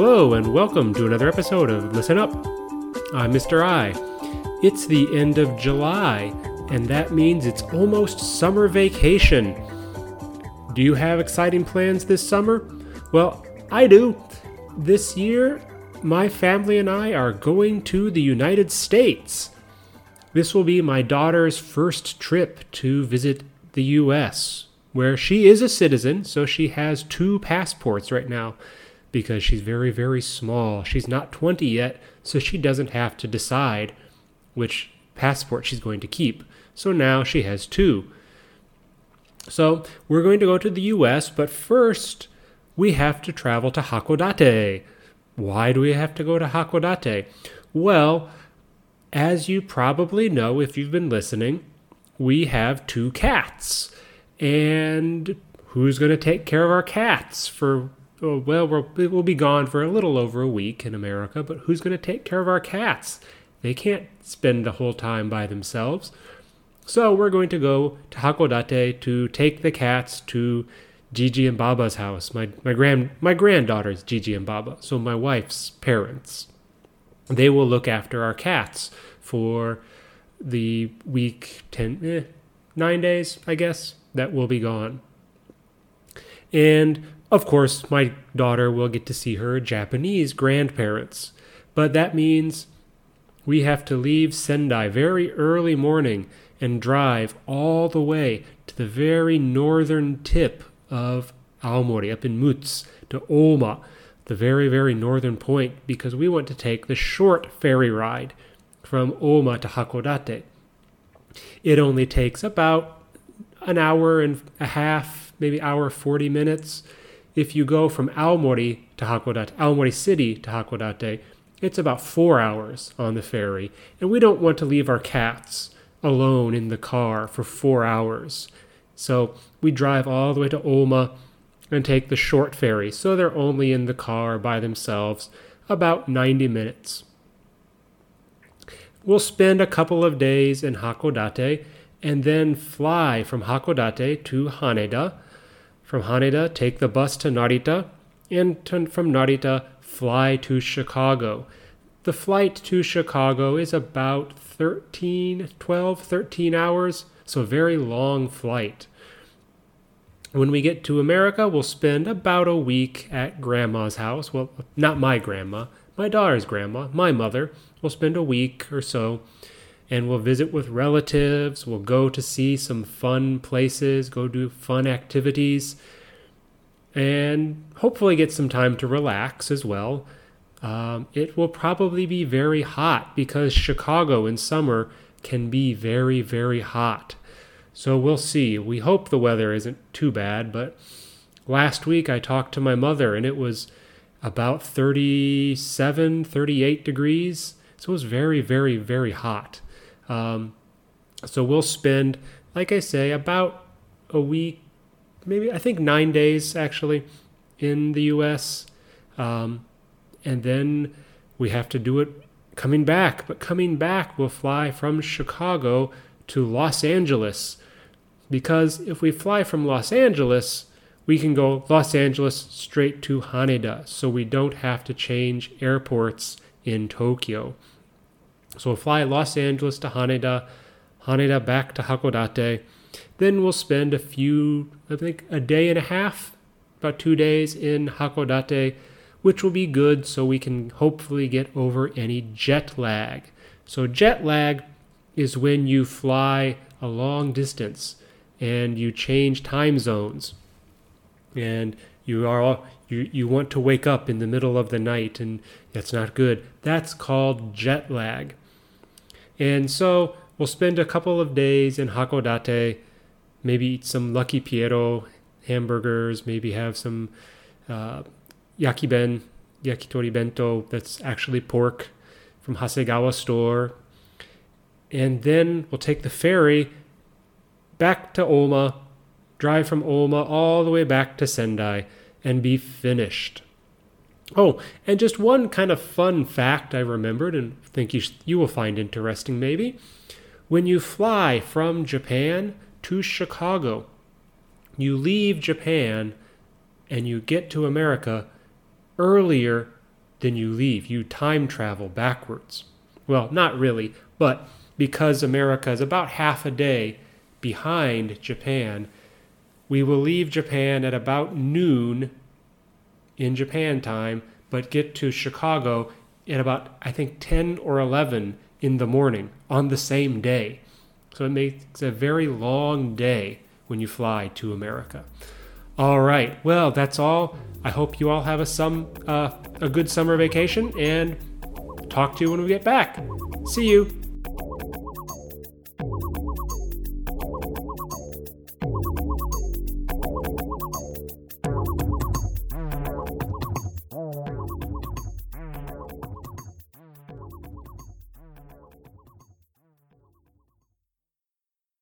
Hello, and welcome to another episode of Listen Up. I'm Mr. I. It's the end of July, and that means it's almost summer vacation. Do you have exciting plans this summer? Well, I do. This year, my family and I are going to the United States. This will be my daughter's first trip to visit the US, where she is a citizen, so she has two passports right now because she's very, very small. She's not 20 yet, so she doesn't have to decide which passport she's going to keep. So now she has two. So we're going to go to the US, but first we have to travel to Hakodate. Why do we have to go to Hakodate? Well, as you probably know if you've been listening, we have two cats. And who's going to take care of our cats for oh, well, we'll, be gone for a little over a week in America, but who's going to take care of our cats? They can't spend the whole time by themselves. So we're going to go to Hakodate to take the cats to Gigi and Baba's house. My my grand my granddaughters Gigi and Baba, so my wife's parents. They will look after our cats for the week 10 eh, 9 days, I guess, that will be gone. And of course, my daughter will get to see her Japanese grandparents, but that means we have to leave Sendai very early morning and drive all the way to the very northern tip of Aomori, up in Mutsu, to Oma, the very, very northern point, because we want to take the short ferry ride from Oma to Hakodate. It only takes about an hour and a half, maybe hour 40 minutes if you go from Aomori to Hakodate, Aomori City to Hakodate, it's about four hours on the ferry, and we don't want to leave our cats alone in the car for four hours. So we drive all the way to Oma and take the short ferry, so they're only in the car by themselves about 90 minutes. We'll spend a couple of days in Hakodate and then fly from Hakodate to Haneda from Haneda, take the bus to Narita, and to, from Narita, fly to Chicago. The flight to Chicago is about 13, 12, 13 hours, so a very long flight. When we get to America, we'll spend about a week at grandma's house. Well, not my grandma, my daughter's grandma, my mother. We'll spend a week or so and we'll visit with relatives. We'll go to see some fun places, go do fun activities, and hopefully get some time to relax as well. Um, it will probably be very hot because Chicago in summer can be very, very hot. So we'll see. We hope the weather isn't too bad, but last week I talked to my mother and it was about 37, 38 degrees. So it was very, very, very hot. Um, so we'll spend, like I say, about a week, maybe I think nine days actually in the U.S. Um, and then we have to do it coming back. But coming back, we'll fly from Chicago to Los Angeles. Because if we fly from Los Angeles, we can go Los Angeles straight to Haneda, so we don't have to change airports in Tokyo. So we'll fly Los Angeles to Haneda, Haneda back to Hakodate. Then we'll spend a few, I think, a day and a half, about two days in Hakodate, which will be good so we can hopefully get over any jet lag. So, jet lag is when you fly a long distance and you change time zones and you are you, you want to wake up in the middle of the night and that's not good. That's called jet lag. And so we'll spend a couple of days in Hakodate, maybe eat some Lucky Pierrot hamburgers, maybe have some uh, yakiben, yakitori bento that's actually pork from Hasegawa store. And then we'll take the ferry back to Oma, drive from Oma all the way back to Sendai, and be finished. Oh, and just one kind of fun fact I remembered and think you, you will find interesting maybe. When you fly from Japan to Chicago, you leave Japan and you get to America earlier than you leave. You time travel backwards. Well, not really, but because America is about half a day behind Japan, we will leave Japan at about noon in Japan time, but get to Chicago at about, I think, 10 or 11 in the morning on the same day. So it makes a very long day when you fly to America. All right. Well, that's all. I hope you all have a some uh, a good summer vacation and talk to you when we get back. See you.